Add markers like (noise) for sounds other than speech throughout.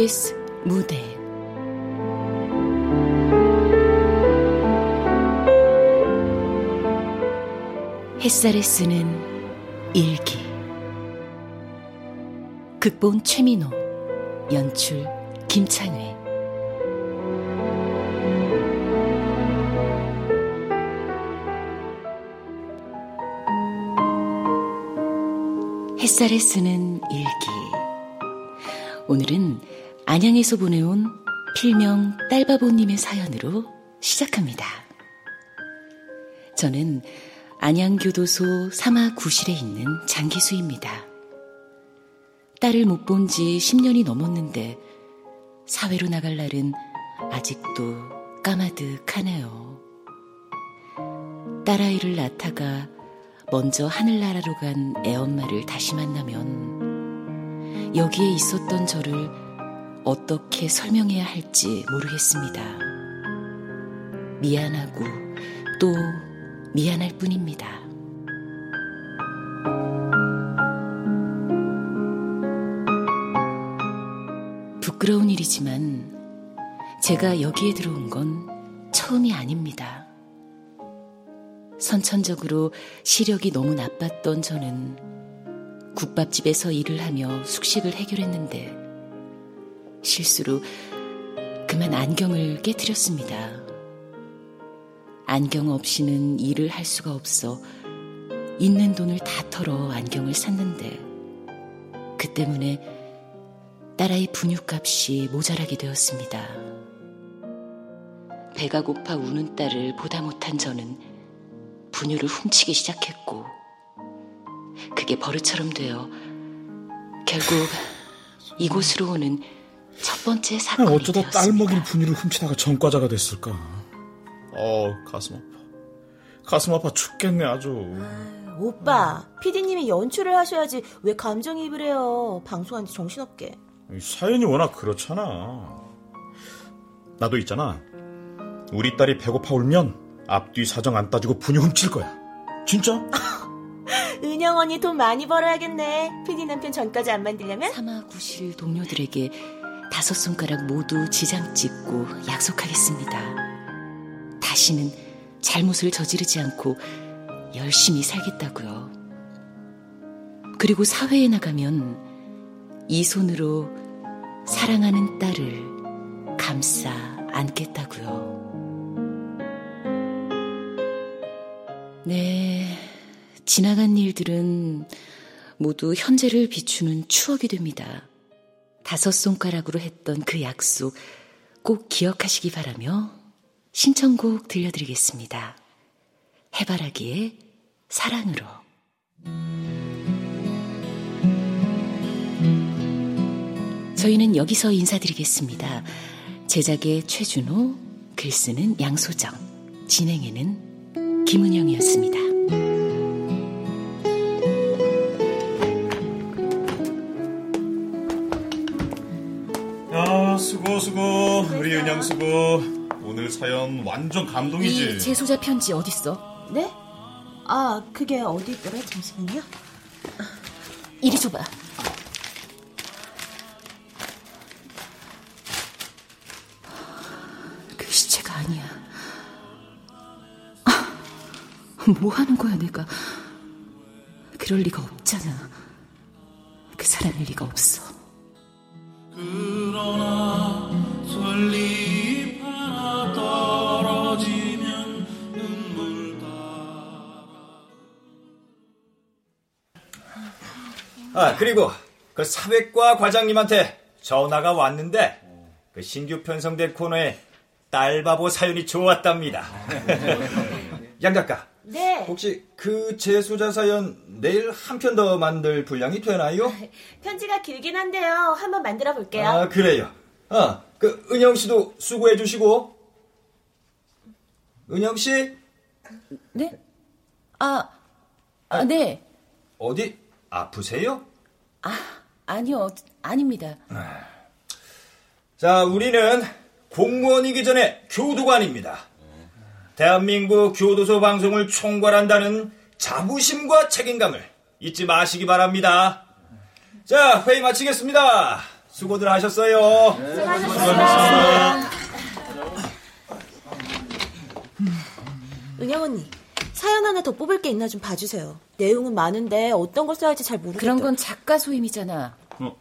KBS 무대. 햇살에 쓰는 일기. 극본 최민호 연출 김창회. 햇살에 쓰는 일기. 오늘은 안양에서 보내온 필명 딸바보님의 사연으로 시작합니다. 저는 안양교도소 사마구실에 있는 장기수입니다. 딸을 못 본 지 10년이 넘었는데 사회로 나갈 날은 아직도 까마득하네요. 딸아이를 낳다가 먼저 하늘나라로 간 애엄마를 다시 만나면 여기에 있었던 저를 어떻게 설명해야 할지 모르겠습니다. 미안하고 또 미안할 뿐입니다. 부끄러운 일이지만 제가 여기에 들어온 건 처음이 아닙니다. 선천적으로 시력이 너무 나빴던 저는 국밥집에서 일을 하며 숙식을 해결했는데 실수로 그만 안경을 깨뜨렸습니다. 안경 없이는 일을 할 수가 없어 있는 돈을 다 털어 안경을 샀는데 그 때문에 딸아이 분유값이 모자라게 되었습니다. 배가 고파 우는 딸을 보다 못한 저는 분유를 훔치기 시작했고 그게 버릇처럼 되어 결국 이곳으로 오는 첫 번째 사건이 어쩌다 되었습니다. 딸 먹일 분유를 훔치다가 전과자가 됐을까? 어 가슴 아파. 가슴 아파 죽겠네 아주. 오빠, 피디님이 연출을 하셔야지 왜 감정이입을 해요. 방송한 지 정신없게. 이 사연이 워낙 그렇잖아. 나도 있잖아. 우리 딸이 배고파 울면 앞뒤 사정 안 따지고 분유 훔칠 거야. 진짜? (laughs) 은영 언니 돈 많이 벌어야겠네. 피디 남편 전까지 안 만들려면? 사마 구실 동료들에게 다섯 손가락 모두 지장 찍고 약속하겠습니다. 다시는 잘못을 저지르지 않고 열심히 살겠다고요. 그리고 사회에 나가면 이 손으로 사랑하는 딸을 감싸 안겠다고요. 네, 지나간 일들은 모두 현재를 비추는 추억이 됩니다. 다섯 손가락으로 했던 그 약속 꼭 기억하시기 바라며 신청곡 들려드리겠습니다. 해바라기의 사랑으로. 저희는 여기서 인사드리겠습니다. 제작의 최준호, 글쓰는 양소정, 진행에는 김은영이었습니다. 수고 우리 은영 수고. 오늘 사연 완전 감동이지. 이 재소자 편지 어딨어? 네? 아, 그게 어디 있더라? 잠시만요. 이리 줘봐. 그 시체가 아니야. 아, 뭐 하는 거야, 내가. 그럴 리가 없잖아. 그 사람일 리가 없어. 그러나 아, 그리고 그 사회과 과장님한테 전화가 왔는데 그 신규 편성된 코너에 딸바보 사연이 좋았답니다. 양 작가, 네. 혹시 그 재소자 사연 내일 한 편 더 만들 분량이 되나요? (laughs) 편지가 길긴 한데요. 한번 만들어 볼게요. 아, 그래요. 아, 그 은영 씨도 수고해 주시고. 은영 씨 네? 아, 아, 네. 어디 아프세요? 아니요, 아닙니다. 자, 우리는 공무원이기 전에 교도관입니다. 대한민국 교도소 방송을 총괄한다는 자부심과 책임감을 잊지 마시기 바랍니다. 자, 회의 마치겠습니다. 수고들 하셨어요. 수고하셨습니다. 은영 언니, 사연 하나 더 뽑을 게 있나 좀 봐주세요. 내용은 많은데 어떤 걸 써야 할지 잘 모르겠어요. 그런 건 작가 소임이잖아. 어.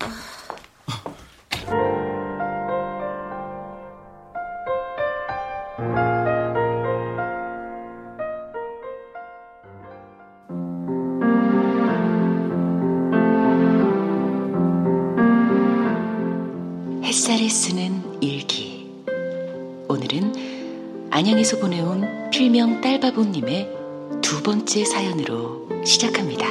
(sighs) 햇살에 쓰는 일기. 오늘은 안양에서 보내온 필명 딸바보님의 두 번째 사연으로 시작합니다.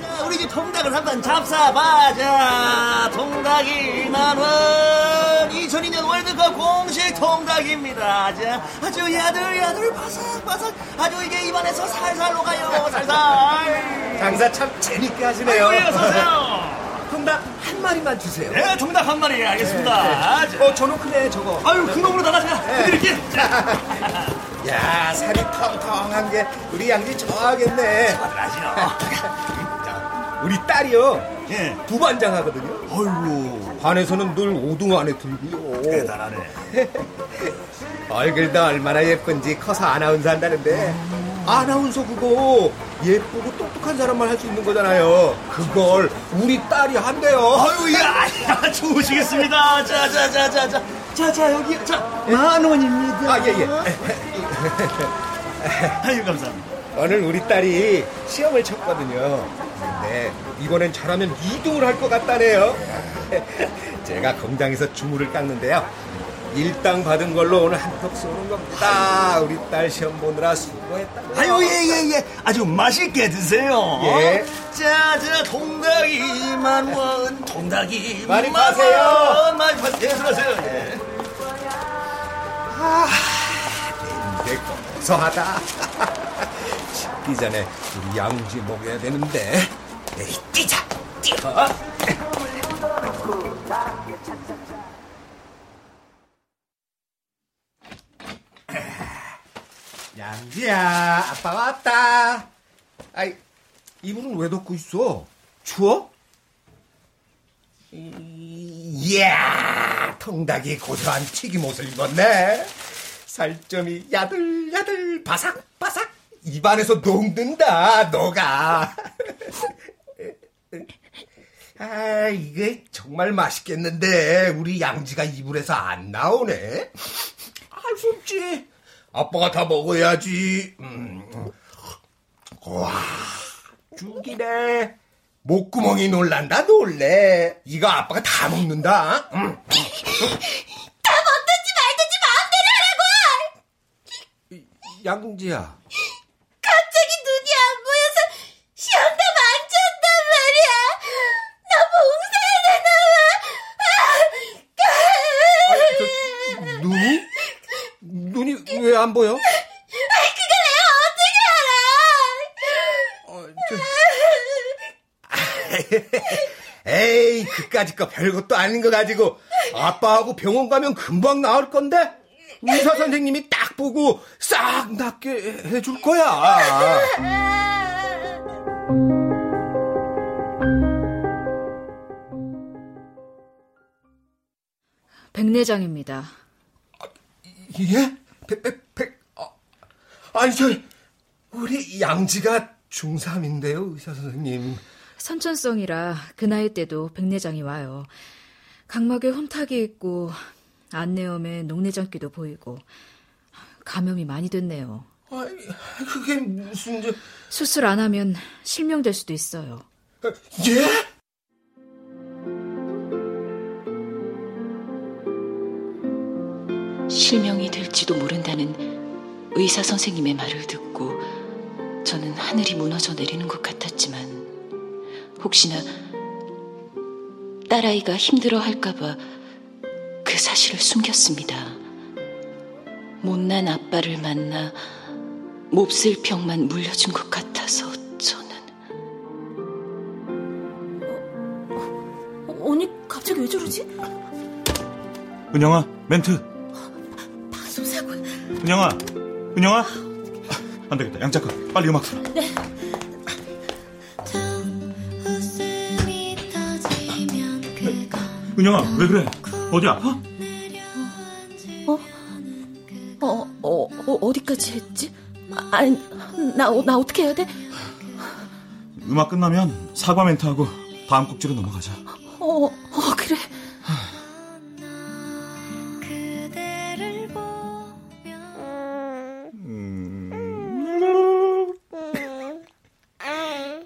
자, 우리 집 통닭을 한번 잡사봐자. 통닭이 만원. 2002년 월드컵 공식 통닭입니다. 자, 아주 야들야들 바삭바삭. 아주 이게 입안에서 살살 녹아요. 살살. 장사 참 재밌게 하시네요. 아이고, 예, 어서오세요. (laughs) 통닭 한 마리만 주세요. 네, 통닭 한 마리 알겠습니다. 자, 어, 저는 크네, 저거. 아유, 큰 놈으로 다가 제가 해드릴게요. 야, 살이 텅텅한 게 우리 양지 좋아하겠네. 하시오. 우리 딸이요. 예. 부반장 하거든요. 아이고. 반에서는 늘 5등 안에 들고요. 대단하네. (laughs) 얼굴도 얼마나 예쁜지 커서 아나운서 한다는데 아나운서 그거 예쁘고 똑똑한 사람만 할 수 있는 거잖아요. 그걸 우리 딸이 한대요. 아유, 야, 야, 좋으시겠습니다. 자, 자, 자, 자, 자. 자, 자, 여기, 자, 만 원입니다. 아, 예, 예. (laughs) 아유, 감사합니다. 오늘 우리 딸이 시험을 쳤거든요. 근데 이번엔 잘하면 2등을 할 것 같다네요. (laughs) 제가 공장에서 주물을 깎는데요. 일당 받은 걸로 오늘 한턱 쏘는 겁니다. 우리 딸 시험 보느라 수고했다. 아유, 예, 예, 예. 아주 맛있게 드세요. 예. 자, 자, 통닭이 만 원, 통닭이 많이 파세요. 원. 많이 파세요. 들어가세요. 예. 이게 고소하다. (laughs) 식기 전에 우리 양지 먹여야 되는데. 에이, 뛰자. 뛰어. 양지야, 아빠 왔다. 아이, 이불은 왜 덮고 있어? 추워? 이 야, 통닭이 고소한 튀김옷을 입었네. 살점이 야들야들 바삭바삭 입안에서 녹는다 녹아. (laughs) 아 이게 정말 맛있겠는데 우리 양지가 이불에서 안 나오네. 할수 없지. 아빠가 다 먹어야지. 음. 와 죽이네. 목구멍이 놀란다 놀래. 이거 아빠가 다 먹는다. 음. 다 먹든지 말든지 마음대로 하라고! 양지야. 갑자기 눈이 안 보여서 시험 다 망쳤단 말이야. 나 봉사해야 되나 봐. 눈이? 눈이 왜 안 보여? 그걸 내가 어떻게 알아? (laughs) 에이, 그까짓 거 별것도 아닌 거 가지고 아빠하고 병원 가면 금방 나을 건데 의사 선생님이 딱 보고 싹 낫게 해줄 거야. 백내장입니다. 예? 백, 백, 백, 아, 아니, 저, 우리 양지가 중3인데요, 의사 선생님. 선천성이라 그 나이 때도 백내장이 와요. 각막에 혼탁이 있고 안내염에 녹내장기도 보이고 감염이 많이 됐네요. 아이, 그게 무슨, 저, 수술 안 하면 실명될 수도 있어요. 예? 실명이 될지도 모른다는 의사 선생님의 말을 듣고 저는 하늘이 무너져 내리는 것 같았지만 혹시나 딸아이가 힘들어 할까봐 그 사실을 숨겼습니다. 못난 아빠를 만나 몹쓸 병만 물려준 것 같아서 저는 어, 언니 갑자기 왜 저러지? 은영아, 멘트. 방송사고. 은영아, 은영아. 안 되겠다. 양 작가, 빨리 음악 틀어. 네. 은영아, 왜 그래? 어디 아파? 어? 어, 어, 어 어디까지 했지? 아, 아니, 나, 나 어떻게 해야 돼? 음악 끝나면 사과 멘트하고 다음 곡지로 넘어가자. 어, 어, 그래.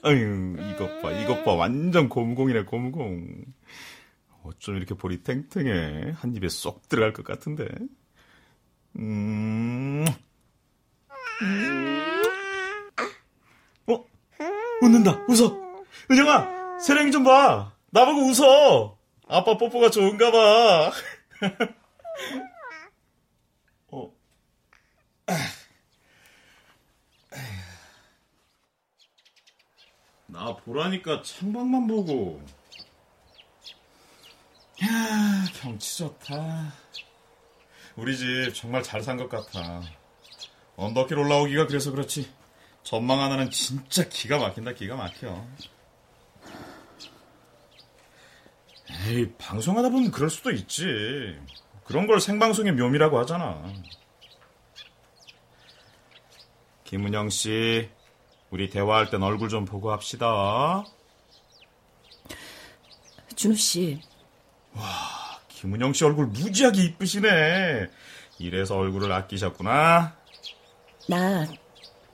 아유, 이것 봐, 이것 봐. 완전 곰공이네, 곰공. 어쩜 이렇게 볼이 탱탱해. 한 입에 쏙 들어갈 것 같은데. 음. 어? 웃는다, 웃어. 은영아, 세령이 좀 봐. 나보고 웃어. 아빠 뽀뽀가 좋은가 봐. (laughs) 어. 나 보라니까 창밖만 보고. 야, 경치 좋다. 우리 집 정말 잘 산 것 같아. 언덕길 올라오기가 그래서 그렇지. 전망 하나는 진짜 기가 막힌다, 기가 막혀. 에이, 방송하다 보면 그럴 수도 있지. 그런 걸 생방송의 묘미라고 하잖아. 김은영 씨, 우리 대화할 땐 얼굴 좀 보고 합시다. 준우 씨. 와, 김은영 씨 얼굴 무지하게 이쁘시네. 이래서 얼굴을 아끼셨구나. 나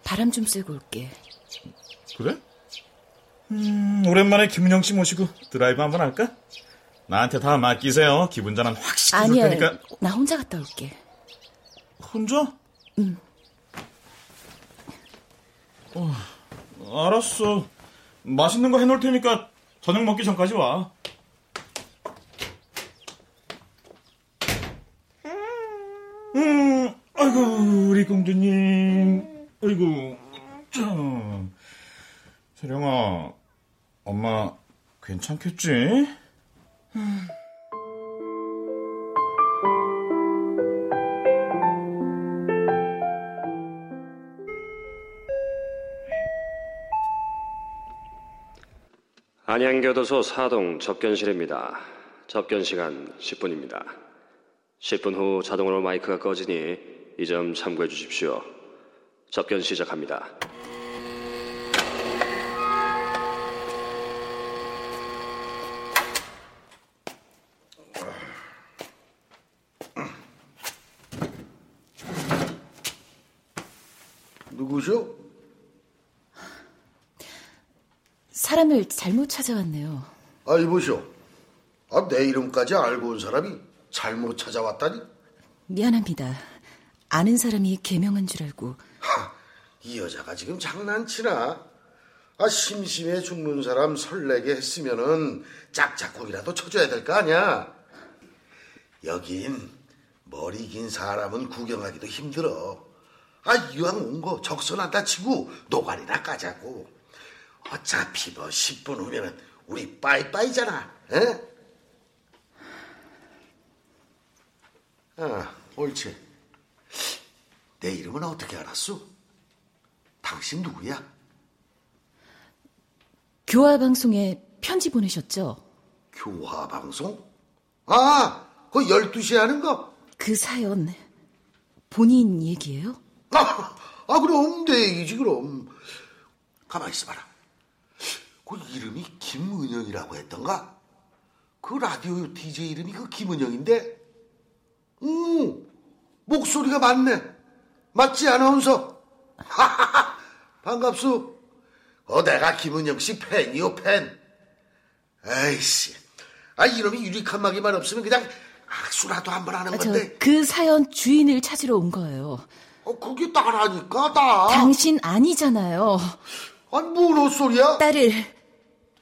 바람 좀 쐬고 올게. 그래? 음, 오랜만에 김은영 씨 모시고 드라이브 한번 할까? 나한테 다 맡기세요. 기분 전환 확 시켜줄 아니야, 테니까. 나 혼자 갔다 올게. 혼자? 응. 어, 알았어. 맛있는 거 해놓을 테니까 저녁 먹기 전까지 와. 음, 아이고, 우리 공주님. 아이고, 참. 세령아, 엄마 괜찮겠지? 안양교도소 사동 접견실입니다. 접견 시간 10분입니다. 10분 후 자동으로 마이크가 꺼지니 이 점 참고해 주십시오. 접견 시작합니다. 사람을 잘못 찾아왔네요. 아, 이보시오. 아, 내 이름까지 알고 온 사람이 잘못 찾아왔다니? 미안합니다. 아는 사람이 개명한 줄 알고. 하, 이 여자가 지금 장난치나? 아, 심심해 죽는 사람 설레게 했으면은 짝짝꿍이라도 쳐줘야 될 거 아니야? 여긴 머리 긴 사람은 구경하기도 힘들어. 아, 이왕 온 거 적선하다 치고 노가리나 까자고. 어차피 뭐 10분 후면은 우리 빠이빠이잖아. 에? 아, 옳지. 내 이름은 어떻게 알았어? 당신 누구야? 교화 방송에 편지 보내셨죠? 교화 방송? 아, 그 12시에 하는 거? 그 사연 본인 얘기예요? 아, 아 그럼 내 얘기지 그럼. 가만히 있어봐라. 그 이름이 김은영이라고 했던가? 그 라디오 DJ 이름이 그 김은영인데? 응, 목소리가 맞네. 맞지, 아나운서? (laughs) 반갑소. 어, 내가 김은영 씨 팬이요, 팬. 에이씨. 아, 이놈이 유리칸 막이만 없으면 그냥 악수라도 한 번 하는 아, 저, 건데. 그 사연 주인을 찾으러 온 거예요. 어, 그게 나라니까, 나. 당신 아니잖아요. 아니, 뭔 헛소리야? 딸을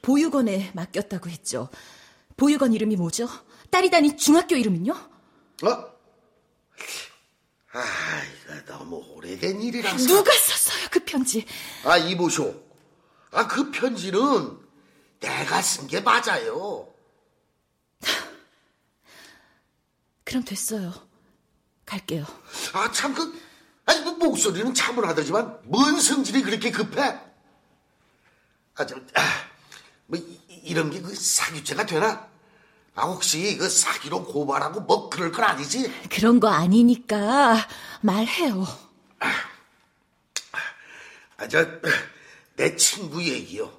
보육원에 맡겼다고 했죠. 보육원 이름이 뭐죠? 딸이 다닌 중학교 이름은요? 어? 아, 이거 너무 오래된 일이라서. 누가 썼어요, 그 편지? 아, 이보쇼. 아, 그 편지는 내가 쓴 게 맞아요. 그럼 됐어요. 갈게요. 아, 참, 그, 아니, 뭐, 목소리는 차분하더지만, 뭔 성질이 그렇게 급해? 아, 저, 아, 뭐, 이, 런 게 그 사규죄가 되나? 아, 혹시 그 사기로 고발하고 뭐 그럴 건 아니지? 그런 거 아니니까 말해요. 아, 저, 내 친구 얘기요.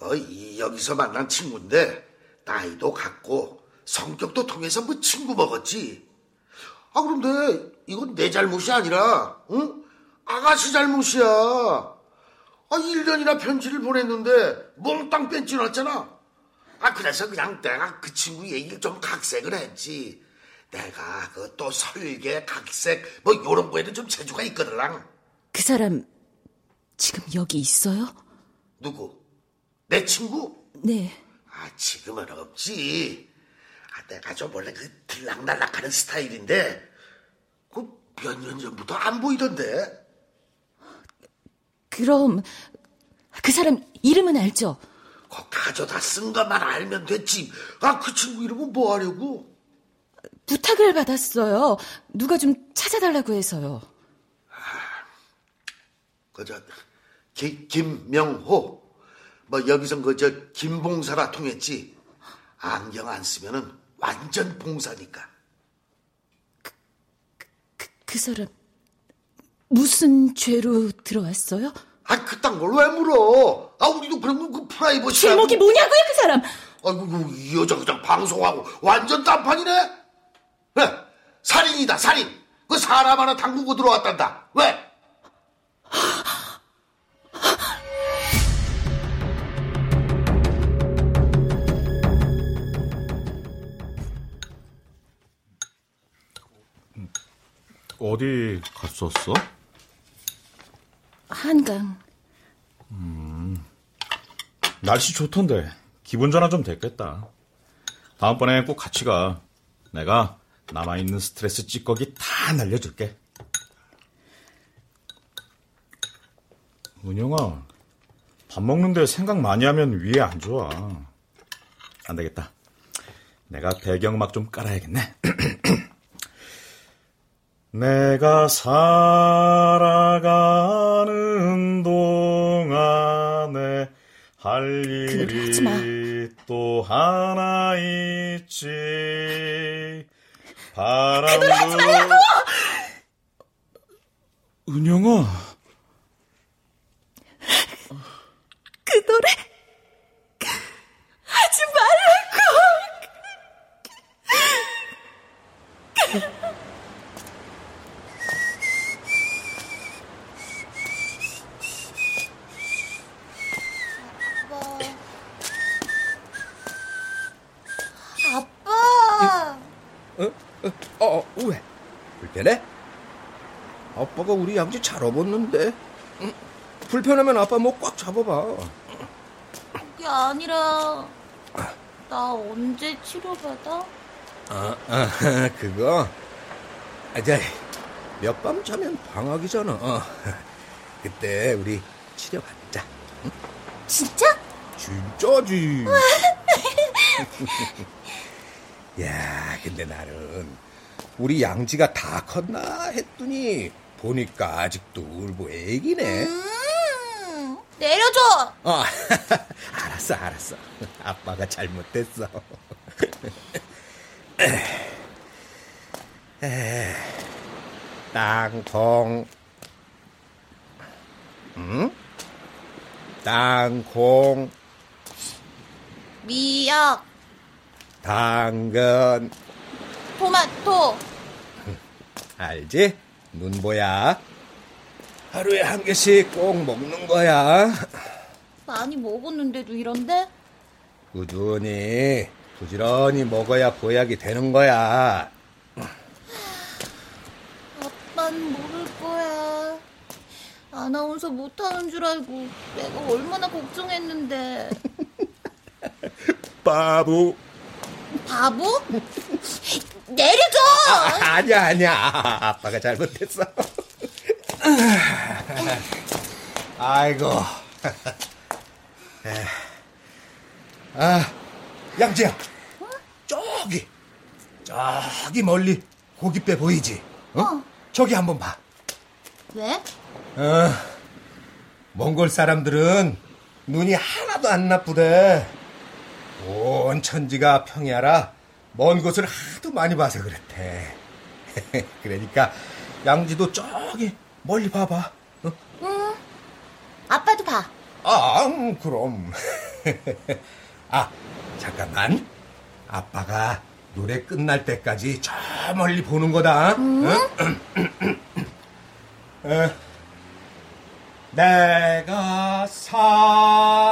어, 이, 여기서 만난 친구인데, 나이도 같고, 성격도 통해서 뭐 친구 먹었지. 아, 그런데, 이건 내 잘못이 아니라, 응? 아가씨 잘못이야. 아, 1년이나 편지를 보냈는데, 몽땅 뺀지났잖아. 아, 그래서 그냥 내가 그 친구 얘기를 좀 각색을 했지. 내가 그 또 설계, 각색, 뭐, 요런 거에는 좀 재주가 있거든랑. 그 사람 지금 여기 있어요? 누구? 내 친구? 네. 아, 지금은 없지. 아, 내가 좀 원래 그 들락날락하는 스타일인데, 그 몇 년 전부터 안 보이던데. 그럼 그 사람 이름은 알죠? 그 가져다 쓴 것만 알면 됐지. 아, 그 친구 이름은 뭐 하려고? 부탁을 받았어요. 누가 좀 찾아달라고 해서요. 그저 기- 김명호. 뭐 여기선 그저 김봉사라 통했지. 안경 안 쓰면은 완전 봉사니까. 그 사람 무슨 죄로 들어왔어요? 아, 그딴 걸 왜 물어? 아, 우리도 그런 거그 프라이버시. 제목이 뭐냐고요, 그 사람? 아이고, 이 여자 그냥 방송하고 완전 딴판이네? 왜? 살인이다, 살인. 그 사람 하나 당구고 들어왔단다. 왜? 어디 갔었어? 한강. 날씨 좋던데 기분 전환 좀 됐겠다. 다음번에 꼭 같이 가. 내가 남아있는 스트레스 찌꺼기 다 날려줄게. 은영아, 밥 먹는데 생각 많이 하면 위에 안 좋아. 안 되겠다. 내가 배경음악 좀 깔아야겠네. (clears throat) 내가 살아가 할 하지 마. 일이 또 하나 있지. 바람도 은영아, 그 노래 하지 말라고. 아빠! 어? 어, 어, 왜? 불편해? 아빠가 우리 양지 잘 업었는데. 응? 불편하면 아빠 목꽉 잡아봐. 그게 아니라 나 언제 치료받아? 아, 아 (laughs) 그거? 아, 자, 몇밤 자면 방학이잖아. 어. (laughs) 그때 우리 치료받자. 진짜? 진짜지. (laughs) 야, 근데 나는 우리 양지가 다 컸나 했더니 보니까 아직도 울고 애기네. 음, 내려줘! 어, (laughs) 알았어, 알았어. 아빠가 잘못됐어. (laughs) 에, 땅콩. 응? 땅콩, 미역, 당근. 토마토, 알지? 눈보야. 하루에 한 개씩 꼭 먹는 거야. 많이 먹었는데도 이런데? 꾸준히, 부지런히 먹어야 보약이 되는 거야. 아빠는 모를 거야. 아나운서 못하는 줄 알고 내가 얼마나 걱정했는데. (laughs) 바보. 바보? 내려줘! 아, 아니야, 아니야. 아빠가 잘못했어. (laughs) 아이고. 아, 양지야. 저기, 저기 멀리 고깃배 보이지? 어? 저기 한번 봐. 왜? 어, 몽골 사람들은 눈이 하나도 안 나쁘대. 온 천지가 평야라 먼 곳을 하도 많이 봐서 그렇대. (laughs) 그러니까 양지도 저기 멀리 봐봐. 어? 응. 아빠도 봐. 아, 음, 그럼. (laughs) 아, 잠깐만. 아빠가 노래 끝날 때까지 저 멀리 보는 거다. 응? (clears throat) 어, 내가 살아가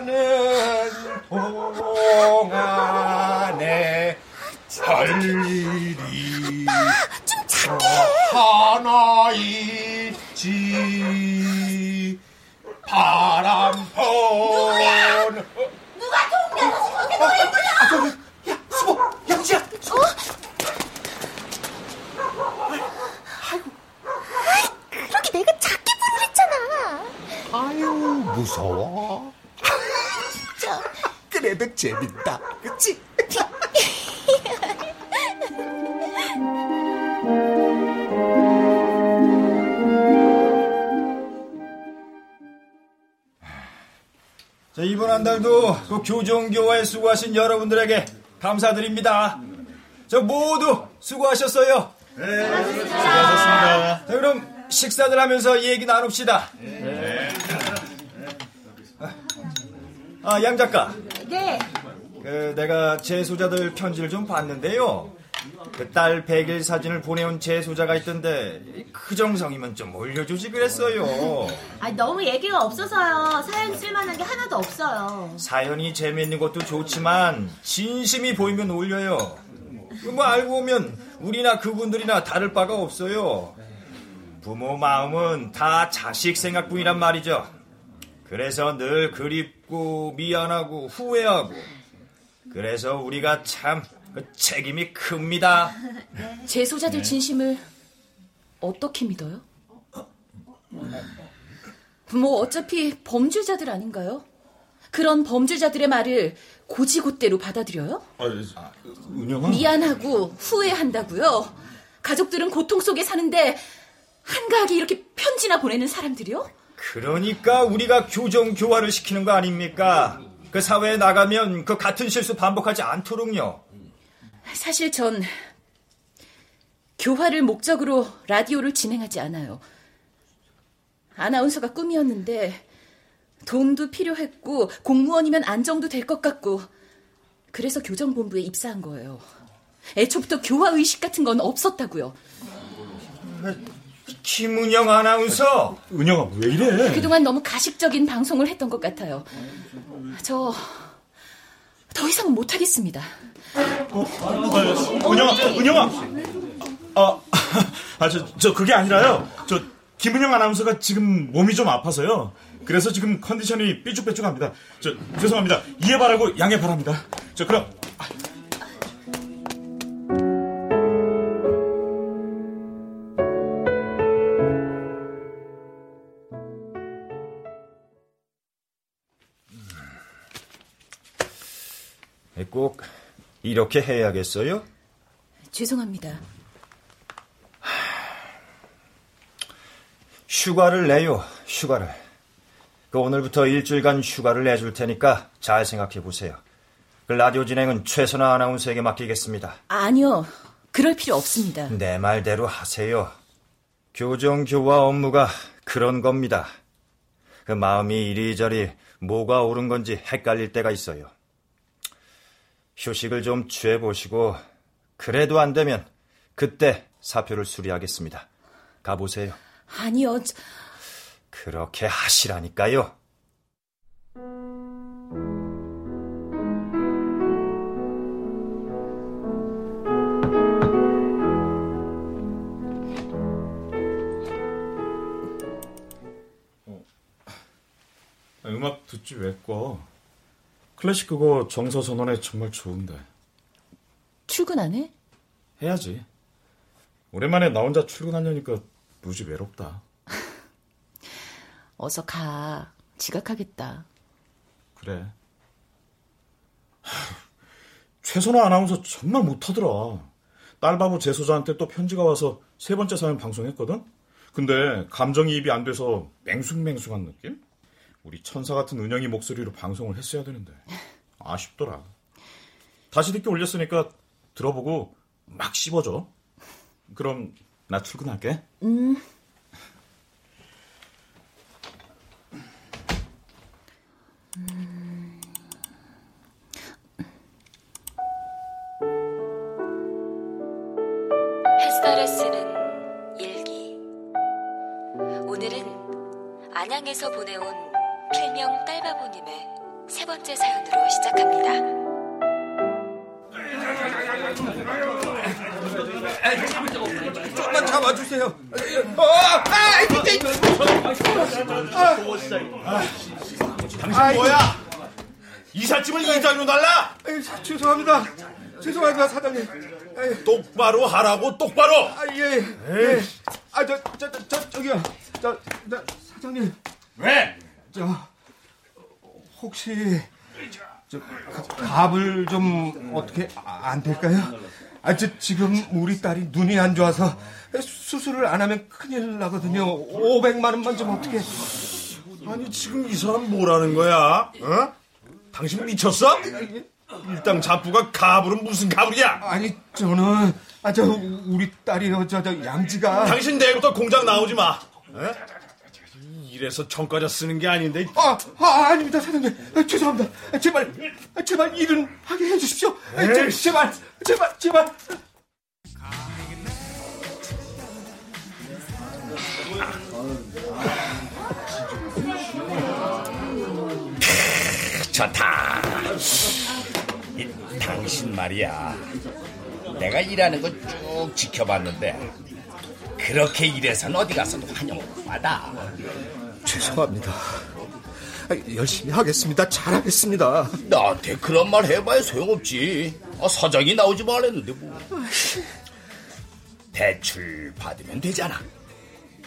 는 동안에 할 일이 좀 작게 하나 있지 바람 번 누가 동네에서 저렇게 노래 불러? 야 수보 양지야 어? 그렇게 내가 작게 부르랬잖아. 아유 무서워 진짜. 그래도 재밌다 그치? (laughs) 자, 이번 한 달도 그 교정교화에 수고하신 여러분들에게 감사드립니다. 저 모두 수고하셨어요. 네, 수고하셨습니다. 자, 그럼 식사들 하면서 얘기 나눕시다. 아, 양 작가. 네. 그 내가 재소자들 편지를 좀 봤는데요. 그 딸 100일 사진을 보내온 재소자가 있던데 그 정성이면 좀 올려주지 그랬어요. 아 너무 얘기가 없어서요. 사연 쓸만한 게 하나도 없어요. 사연이 재미있는 것도 좋지만 진심이 보이면 올려요. 그뭐 알고 보면 우리나 그분들이나 다를 바가 없어요. 부모 마음은 다 자식 생각뿐이란 말이죠. 그래서 늘 그립고 미안하고 후회하고 그래서 우리가 참그 책임이 큽니다. 제 소자들 진심을 어떻게 믿어요? 뭐 어차피 범죄자들 아닌가요? 그런 범죄자들의 말을 고지고대로 받아들여요? 아, 은영아. 미안하고 후회한다고요? 가족들은 고통 속에 사는데 한가하게 이렇게 편지나 보내는 사람들이요? 그러니까 우리가 교정 교화를 시키는 거 아닙니까? 그 사회에 나가면 그 같은 실수 반복하지 않도록요. 사실 전 교화를 목적으로 라디오를 진행하지 않아요. 아나운서가 꿈이었는데 돈도 필요했고 공무원이면 안정도 될 것 같고 그래서 교정본부에 입사한 거예요. 애초부터 교화 의식 같은 건 없었다고요. 김은영 아나운서. 은영아 왜 이래? 그동안 너무 가식적인 방송을 했던 것 같아요. 저 더 이상은 못하겠습니다. 어, 아, 은영아, 은영아. 아, 아, 저, 저 그게 아니라요. 저 김은영 아나운서가 지금 몸이 좀 아파서요. 그래서 지금 컨디션이 삐죽빼죽합니다. 저 죄송합니다. 이해 바라고 양해 바랍니다. 저 그럼 이렇게 해야겠어요? 죄송합니다. 휴가를 내요, 휴가를. 그 오늘부터 일주일간 휴가를 내줄 테니까 잘 생각해 보세요. 그 라디오 진행은 최선아 아나운서에게 맡기겠습니다. 아니요. 그럴 필요 없습니다. 내 말대로 하세요. 교정 교화 업무가 그런 겁니다. 그 마음이 이리저리 뭐가 옳은 건지 헷갈릴 때가 있어요. 휴식을 좀 취해보시고 그래도 안 되면 그때 사표를 수리하겠습니다. 가보세요. 아니요. 저... 그렇게 하시라니까요. 음악 듣지 왜 꺼? 클래식 그거 정서 전원에 정말 좋은데. 출근 안 해? 해야지. 오랜만에 나 혼자 출근하려니까 무지 외롭다. (laughs) 어서 가. 지각하겠다. 그래. 최선화 아나운서 정말 못하더라. 딸바보 재소자한테 또 편지가 와서 세 번째 사연 방송했거든? 근데 감정이입이 안 돼서 맹숭맹숭한 느낌? 우리 천사 같은 은영이 목소리로 방송을 했어야 되는데. 아쉽더라. 다시 듣기 올렸으니까 들어보고 막 씹어줘. 그럼 나 출근할게. 음. 당신 뭐야? 이삿짐을 이자로 달라? 죄송합니다. 죄송합니다, 사장님. 똑바로 하라고 똑바로. 아, 예. 예. 아, 저, 저, 저, 저, 저기요. 저, 저, 사장님. 왜? 저, 혹시, 저, 갑을 좀 어떻게 안 될까요? 아, 저, 지금 우리 딸이 눈이 안 좋아서 수술을 안 하면 큰일 나거든요. 500만 원만 좀 어떻게. 아니, 지금 이 사람 뭐라는 거야? 어? 당신 미쳤어? 일당 자부가 가불은 무슨 가불이야? 아니, 저는, 아, 저, 우리 딸이요, 저, 저, 양지가. 당신 내일부터 공장 나오지 마. 에? 이래서 청과자 쓰는 게 아닌데. 아, 아, 아닙니다, 사장님. 아, 죄송합니다. 아, 제발, 아, 제발 일은 하게 해주십시오. 아, 제. 제발, 제발, 제발. 좋다. 이, 당신 말이야. 내가 일하는 거 쭉 지켜봤는데 그렇게 일해서는 어디 가서도 환영 못 받아. 죄송합니다. 아, 열심히 하겠습니다. 잘하겠습니다. 나한테 그런 말 해봐야 소용없지. 아, 사장이 나오지 말랬는데 뭐. 대출 받으면 되잖아.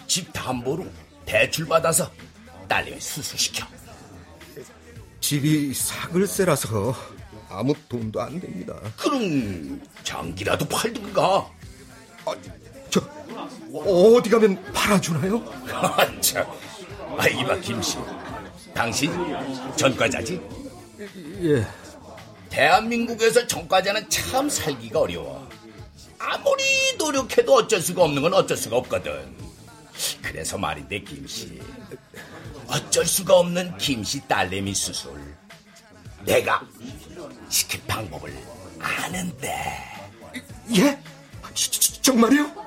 집 담보로 대출 받아서 딸내미 수술시켜. 집이 사글세라서 아무 돈도 안 됩니다. 그럼 장기라도 팔든가. 저 어디 가면 팔아주나요? 참, 아, 이봐 김씨, 당신 전과자지? 예. 대한민국에서 전과자는 참 살기가 어려워. 아무리 노력해도 어쩔 수가 없는 건 어쩔 수가 없거든. 그래서 말인데 김씨, 어쩔 수가 없는 김씨 딸내미 수술. 내가 시킬 방법을 아는데. 예? 저, 저, 정말요?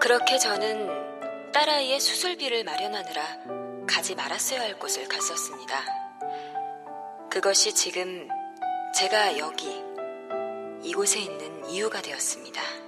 그렇게 저는 딸아이의 수술비를 마련하느라 가지 말았어야 할 곳을 갔었습니다. 그것이 지금 제가 여기 이곳에 있는 이유가 되었습니다.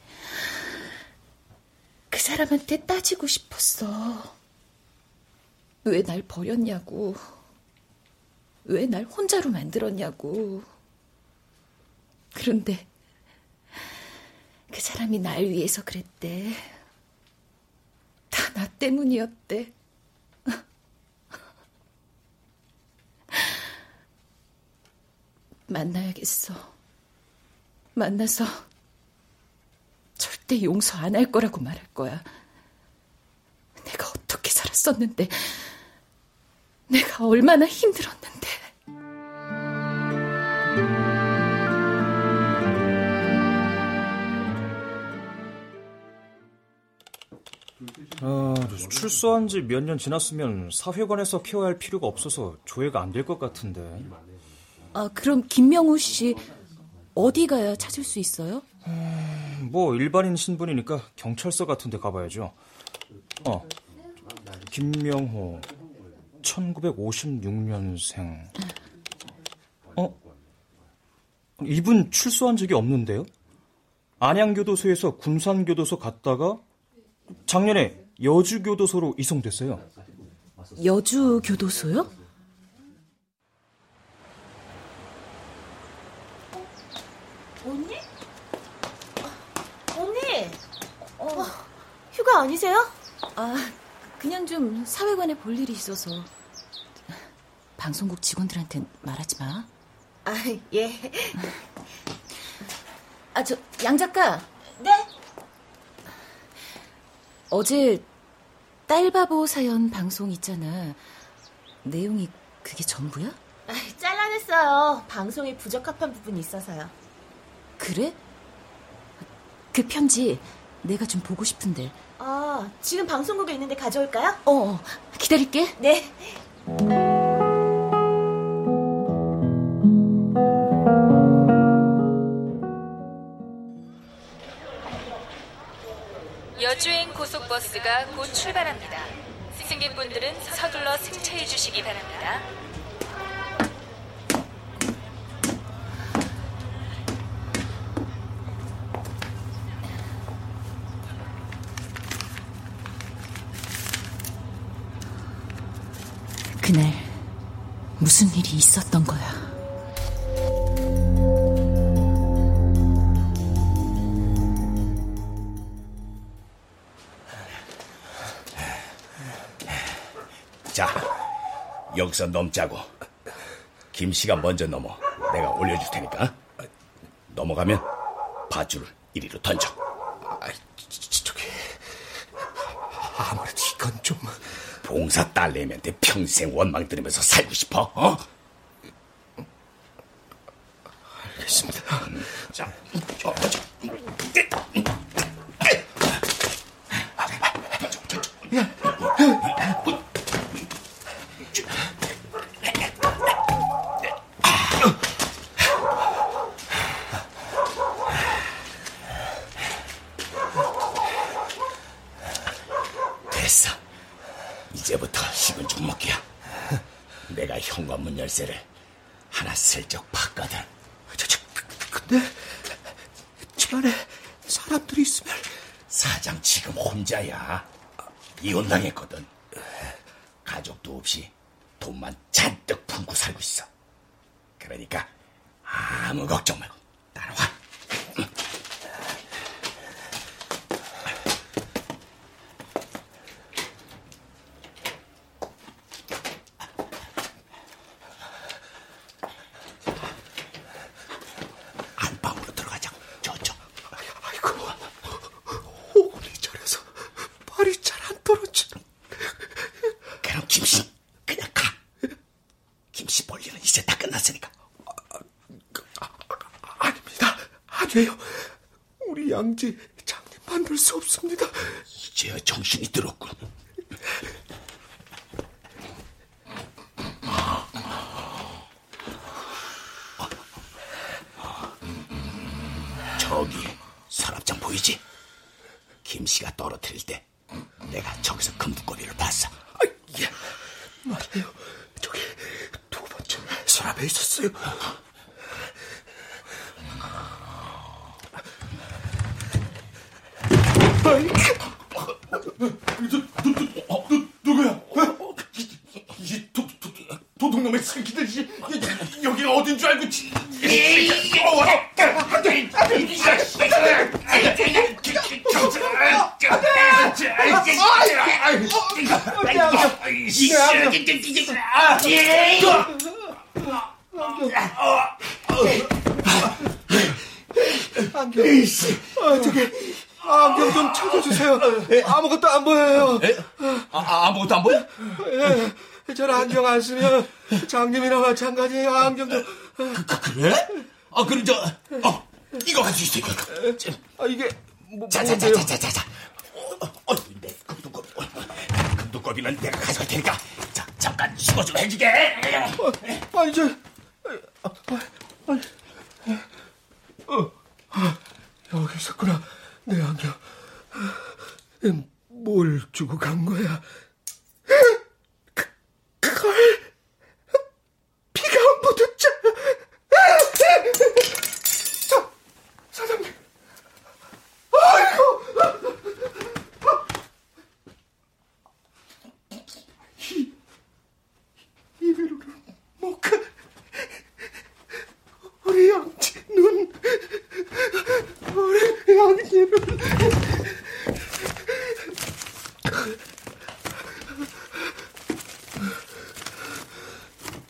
사람한테 따지고 싶었어. 왜 날 버렸냐고. 왜 날 혼자로 만들었냐고. 그런데 그 사람이 날 위해서 그랬대. 다 나 때문이었대. (laughs) 만나야겠어. 만나서 절대 용서 안 할 거라고 말할 거야. 내가 어떻게 살았었는데, 내가 얼마나 힘들었는데. 아, 출소한 지 몇 년 지났으면 사회관에서 케어할 필요가 없어서 조회가 안 될 것 같은데. 아, 그럼 김명호 씨 어디 가야 찾을 수 있어요? 뭐 일반인 신분이니까 경찰서 같은 데 가봐야죠. 어. 김명호 1956년생. 어? 이분 출소한 적이 없는데요? 안양교도소에서 군산교도소 갔다가 작년에 여주교도소로 이송됐어요. 여주 교도소요? 좀 사회관에 볼 일이 있어서. 방송국 직원들한텐 말하지 마. 아, 예. 아, 저, 양 작가. 네? 어제 딸바보 사연 방송 있잖아. 내용이 그게 전부야? 아, 잘라냈어요. 방송에 부적합한 부분이 있어서요. 그래? 그 편지 내가 좀 보고 싶은데. 아, 지금 방송국에 있는데 가져올까요? 어, 어 기다릴게. 네. 여주행 고속버스가 곧 출발합니다. 승객분들은 서둘러 승차해 주시기 바랍니다. 무슨 일이 있었던 거야? 자, 여기서 넘자고. 김 씨가 먼저 넘어. 내가 올려줄 테니까. 넘어가면 밧줄을 이리로 던져. 저기 아무래도 이건 좀 봉사 딸내미한테 평생 원망 들으면서 살고 싶어? 어? 알겠습니다. 자, 저, 저, 됐어. 이제부터 식은 죽 먹기야. 내가 현관문 열쇠를 하나 슬쩍 봤거든. 저, 저, 근데 집 안에 사람들이 있으면 사장 지금 혼자야. 이혼당했거든. 가족도 없이 돈만 잔뜩 품고 살고 있어. 그러니까 아무 걱정 말고 따라와. 안방으로 들어가자고. 저쪽. 아이고 호흡이 저려서 발이 잘 안 떨어져. 그럼 김씨 그냥 가. 김씨 볼 일은 이제 다 끝났으니까. 아닙니다. 아니에요. 우리 양지 장님 만들 수 없습니다. 이제 정신이 들었군. 저기 서랍장 보이지? 김씨가 떨어뜨릴 때 내가 저기서 금두꺼비를 봤어. 예, 맞아요. 저기 두 번째 서랍에 있었어요. 누구야? 이 도, 도, 도둑놈의 새끼들 이 여기가 어딘 줄 알고 지- 어, 안 돼! 안경. 아, 저기 안경 좀 찾아주세요. 아무것도 안 보여요. 아, 아무것도 안 보여? 예, 저는 안경 안 쓰면 장님이나 마찬가지예요. 안경 좀. 그래? 아, 그럼 저, 어, 이거 가지고 있어, 이거. 아, 이게 뭐, 자, 자, 자, 자, 자, 자, 자. 어, 어, 내 금두꺼비. 어, 금두꺼비는 내가 가져갈 테니까. 자, 잠깐 수고 좀 해주게. 아, 이제. 아, 아, 어, 아, 여기 있었구나. 내 안경. 음, 뭘 주고 간 거야? 그, 그걸 양님.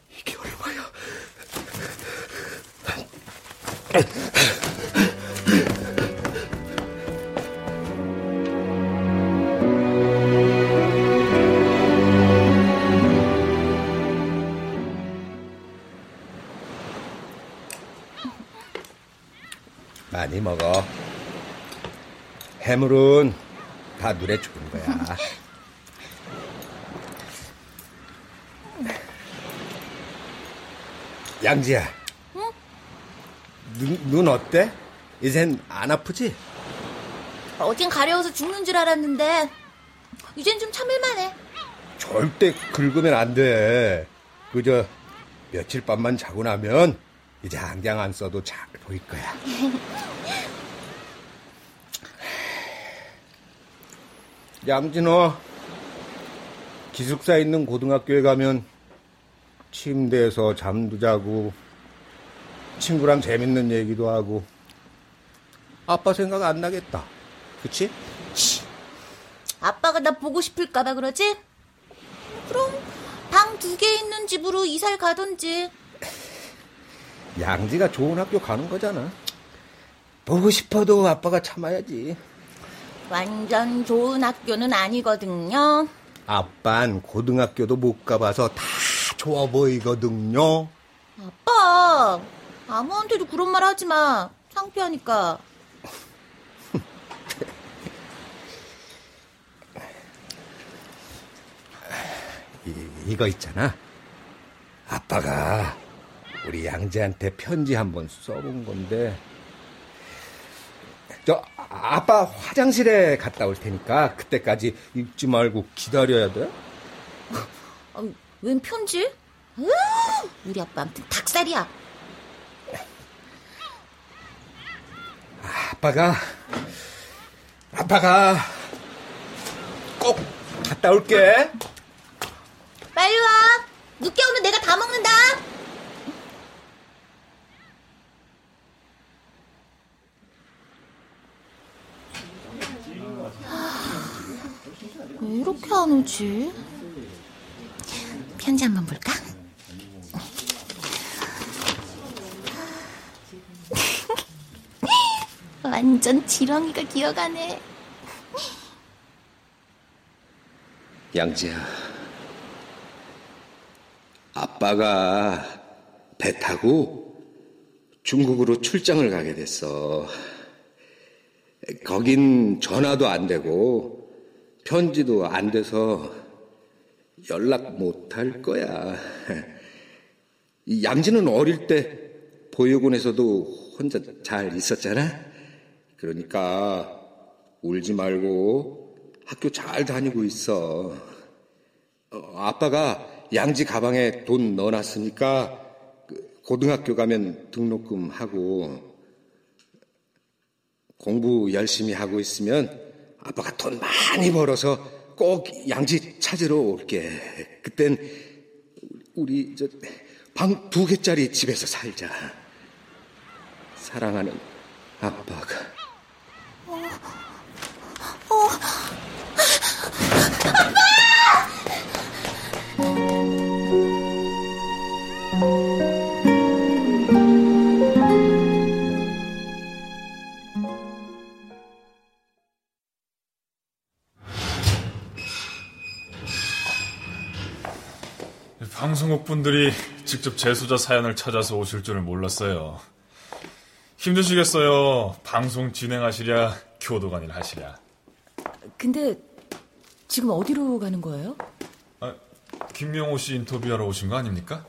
이게 얼마야? 많이 먹어. 해물은 다 눈에 좋은 거야. 양지야. 응? 눈, 눈 어때? 이젠 안 아프지? 어젠 가려워서 죽는 줄 알았는데 이젠 좀 참을만해. 절대 긁으면 안 돼. 그저 며칠 밤만 자고 나면 이제 안경 안 써도 잘 보일 거야. (laughs) 양진호, 기숙사 있는 고등학교에 가면 침대에서 잠도 자고 친구랑 재밌는 얘기도 하고 아빠 생각 안 나겠다. 그치? 아빠가 나 보고 싶을까봐 그러지? 그럼 방 두 개 있는 집으로 이사를 가던지. 양지가 좋은 학교 가는 거잖아. 보고 싶어도 아빠가 참아야지. 완전 좋은 학교는 아니거든요. 아빤 고등학교도 못 가봐서 다 좋아 보이거든요. 아빠, 아무한테도 그런 말 하지 마. 창피하니까. (laughs) 이, 이거 있잖아. 아빠가 우리 양지한테 편지 한 번 써본 건데. 저 아빠 화장실에 갔다 올 테니까 그때까지 읽지 말고 기다려야 돼. 어, 웬 편지? 으, 우리 아빠 아무튼 닭살이야. 아빠가 아빠가 꼭 갔다 올게. 빨리 와. 늦게 오면 내가 다 먹는다. 왜 이렇게 안 오지? 편지 한번 볼까? (laughs) 완전 지렁이가 기어가네. 양지야, 아빠가 배 타고 중국으로 출장을 가게 됐어. 거긴 전화도 안 되고 편지도 안 돼서 연락 못 할 거야. 이 양지는 어릴 때 보육원에서도 혼자 잘 있었잖아. 그러니까 울지 말고 학교 잘 다니고 있어. 어, 아빠가 양지 가방에 돈 넣어놨으니까 그 고등학교 가면 등록금 하고 공부 열심히 하고 있으면 아빠가 돈 많이 벌어서 꼭 양지 찾으러 올게. 그땐 우리 저 방 두 개짜리 집에서 살자. 사랑하는 아빠가. 분들이 직접 재소자 사연을 찾아서 오실 줄은 몰랐어요. 힘드시겠어요. 방송 진행하시랴, 교도관 일 하시랴. 근데 지금 어디로 가는 거예요? 아, 김명호 씨 인터뷰하러 오신 거 아닙니까?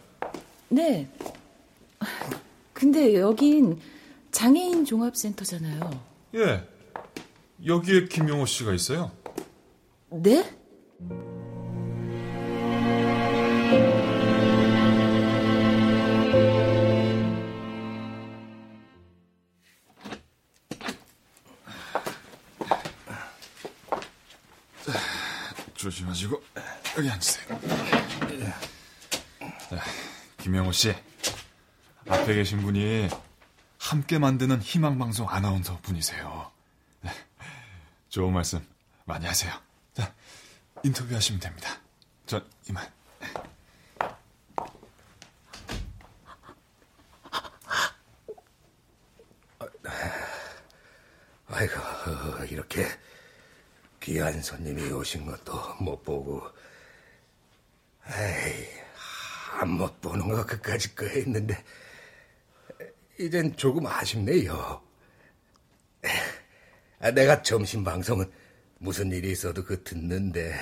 네. 근데 여긴 장애인 종합센터잖아요. 예. 여기에 김명호 씨가 있어요. 네? 여기 앉으세요. 자, 김영호 씨, 앞에 계신 분이 함께 만드는 희망방송 아나운서 분이세요. 네, 좋은 말씀 많이 하세요. 자, 인터뷰하시면 됩니다. 전 이만. 아이고, 이렇게 귀한 손님이 오신 것도 못 보고, 에이, 안못 보는 거 그까짓 거 했는데, 이젠 조금 아쉽네요. 아, 내가 점심 방송은 무슨 일이 있어도 그 듣는데,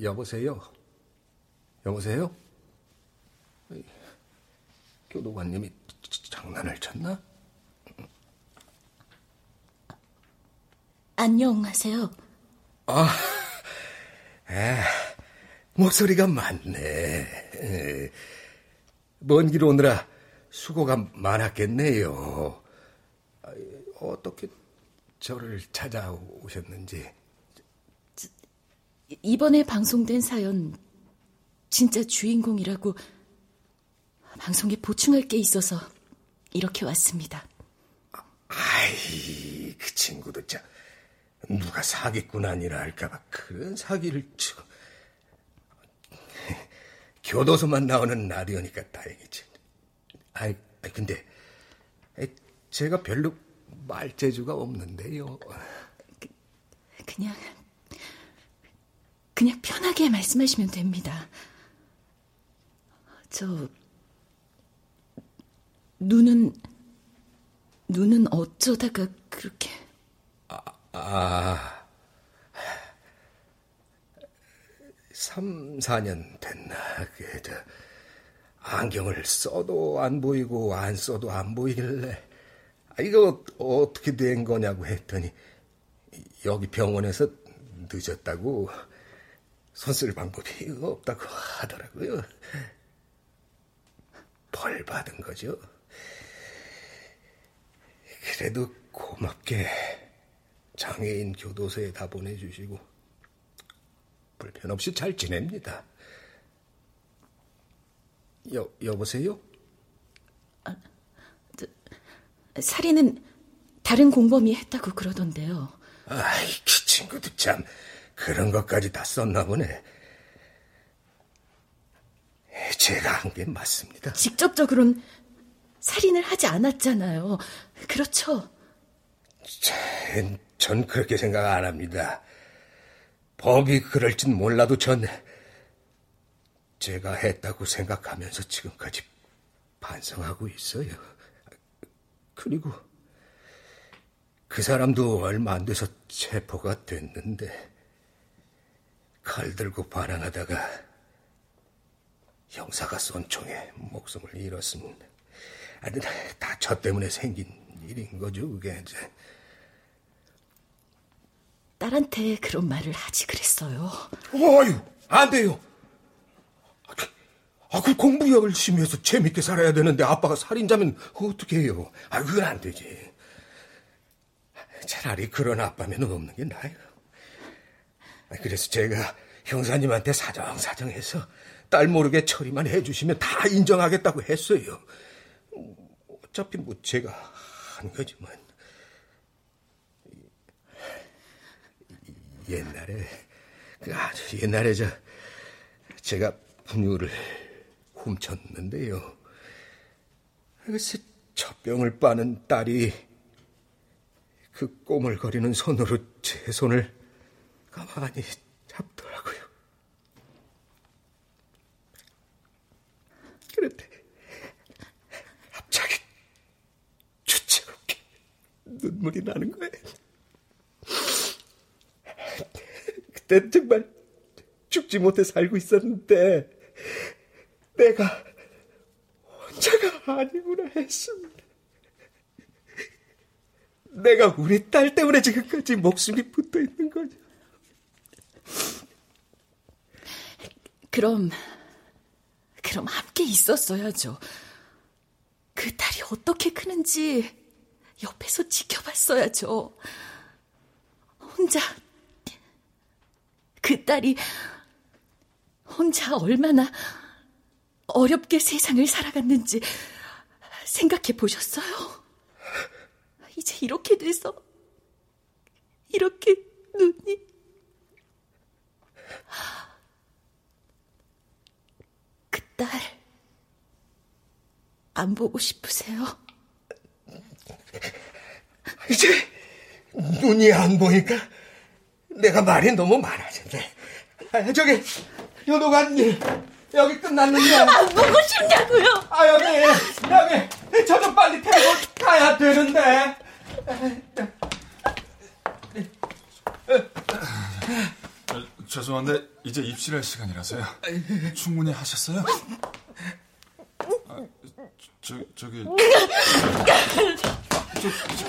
여보세요? 여보세요? 교도관님이 장난을 쳤나? 안녕하세요. 아, 에, 목소리가 많네. 먼 길 오느라 수고가 많았겠네요. 어떻게 저를 찾아오셨는지. 이번에 방송된 사연 진짜 주인공이라고 방송에 보충할 게 있어서 이렇게 왔습니다. 아이, 그 친구도 참 누가 사기꾼 아니라 할까봐 그런 사기를 치고 (laughs) 교도소만 나오는 라디오니까 다행이지. 아이, 근데 제가 별로 말재주가 없는데요. 그, 그냥 그냥 편하게 말씀하시면 됩니다. 저 눈은 눈은 어쩌다가 그렇게 아, 아 3, 4년 됐나 그 저 안경을 써도 안 보이고 안 써도 안 보이길래 아, 이거 어떻게 된 거냐고 했더니 여기 병원에서 늦었다고 손 쓸 방법이 없다고 하더라고요. 벌 받은 거죠. 그래도 고맙게 장애인 교도소에 다 보내주시고 불편 없이 잘 지냅니다. 여, 여보세요? 아, 저, 살인은 다른 공범이 했다고 그러던데요. 아이, 그 친구도 참 그런 것까지 다 썼나 보네. 제가 한 게 맞습니다. 직접적으로는 살인을 하지 않았잖아요. 그렇죠? 전, 전 그렇게 생각 안 합니다. 법이 그럴진 몰라도 전 제가 했다고 생각하면서 지금까지 반성하고 있어요. 그리고 그 사람도 얼마 안 돼서 체포가 됐는데 칼 들고 반항하다가 형사가 쏜 총에 목숨을 잃었습니다. 다저 때문에 생긴 일인 거죠, 그게 이제. 딸한테 그런 말을 하지 그랬어요. 어유, 안 돼요. 아, 그 공부 열심히 해서 재밌게 살아야 되는데 아빠가 살인자면 어떻게 해요? 아, 그건 안 되지. 차라리 그런 아빠면 없는 게 나아요. 그래서 제가 형사님한테 사정사정해서 딸 모르게 처리만 해주시면 다 인정하겠다고 했어요. 어차피 뭐 제가 한 거지만. 옛날에, 그 아주 옛날에 저, 제가 분유를 훔쳤는데요. 글쎄, 젖병을 빠는 딸이 그 꼬물거리는 손으로 제 손을 가만히 잡더라고요. 그런데 갑자기 주체없게 눈물이 나는 거예요. 그때 정말 죽지 못해 살고 있었는데 내가 혼자가 아니구나 했습니다. 내가 우리 딸 때문에 지금까지 목숨이 붙어 있는 거죠. 그럼, 그럼 함께 있었어야죠. 그 딸이 어떻게 크는지 옆에서 지켜봤어야죠. 혼자, 그 딸이 혼자 얼마나 어렵게 세상을 살아갔는지 생각해 보셨어요? 이제 이렇게 돼서 이렇게 눈이 그 딸 안 보고 싶으세요? 이제 눈이 안 보니까 내가 말이 너무 많아졌네. 아, 저기 요도관님 여기 끝났는데. 안 보고 싶냐고요? 아 여기 여기 저 좀 빨리 태우고 가야 되는데. 죄송한데 이제 입실할 시간이라서요. 충분히 하셨어요? 아, 저 저기 (laughs) 저, 저,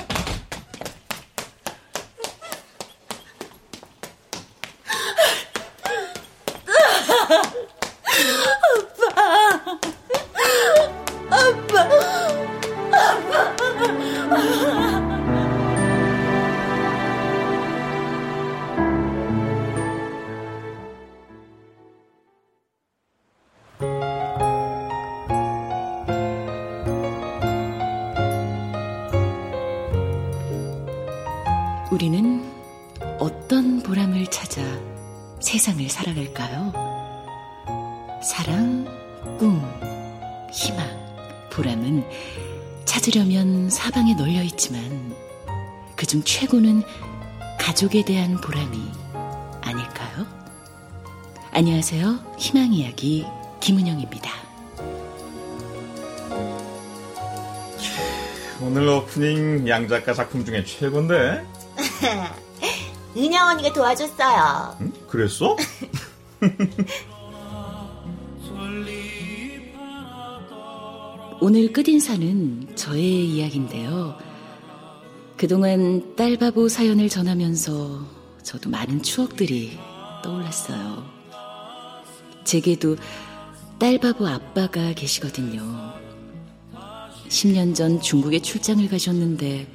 보람은 찾으려면 사방에 널려 있지만 그중 최고는 가족에 대한 보람이 아닐까요? 안녕하세요. 희망 이야기 김은영입니다. 오늘 오프닝 양 작가 작품 중에 최고인데. (laughs) 은영 언니가 도와줬어요. 응? 그랬어? (laughs) 오늘 끝인사는 저의 이야기인데요. 그동안 딸바보 사연을 전하면서 저도 많은 추억들이 떠올랐어요. 제게도 딸바보 아빠가 계시거든요. 10년 전 중국에 출장을 가셨는데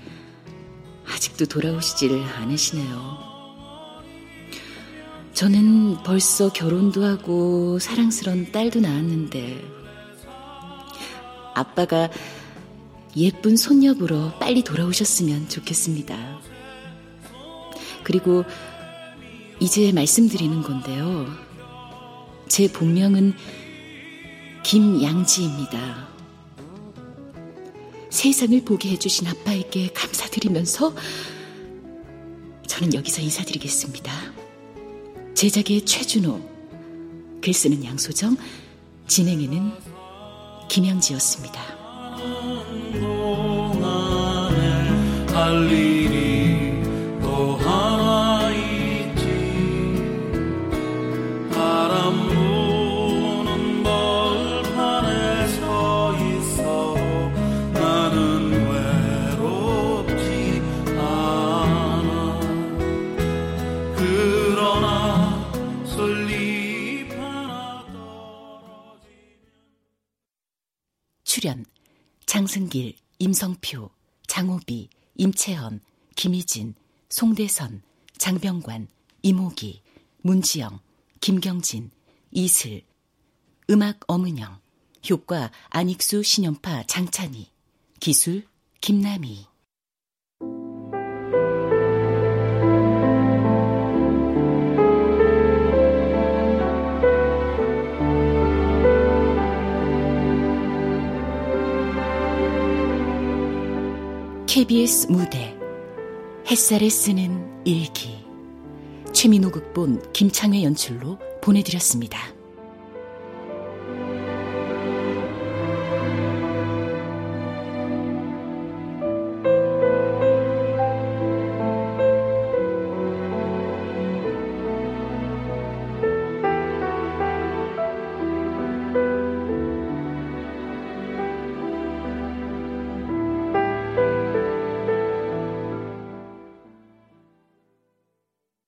아직도 돌아오시지를 않으시네요. 저는 벌써 결혼도 하고 사랑스런 딸도 낳았는데 아빠가 예쁜 손녀 보러 빨리 돌아오셨으면 좋겠습니다. 그리고 이제 말씀드리는 건데요. 제 본명은 김양지입니다. 세상을 보게 해주신 아빠에게 감사드리면서 저는 여기서 인사드리겠습니다. 제작의 최준호, 글 쓰는 양소정, 진행에는 김영지였습니다. 김희진, 송대선, 장병관, 이모기, 문지영, 김경진, 이슬, 음악 엄은영, 효과 안익수, 신연파, 장찬희, 기술 김남희. KBS 무대 햇살에 쓰는 일기 최민호 극본 김창회 연출로 보내드렸습니다.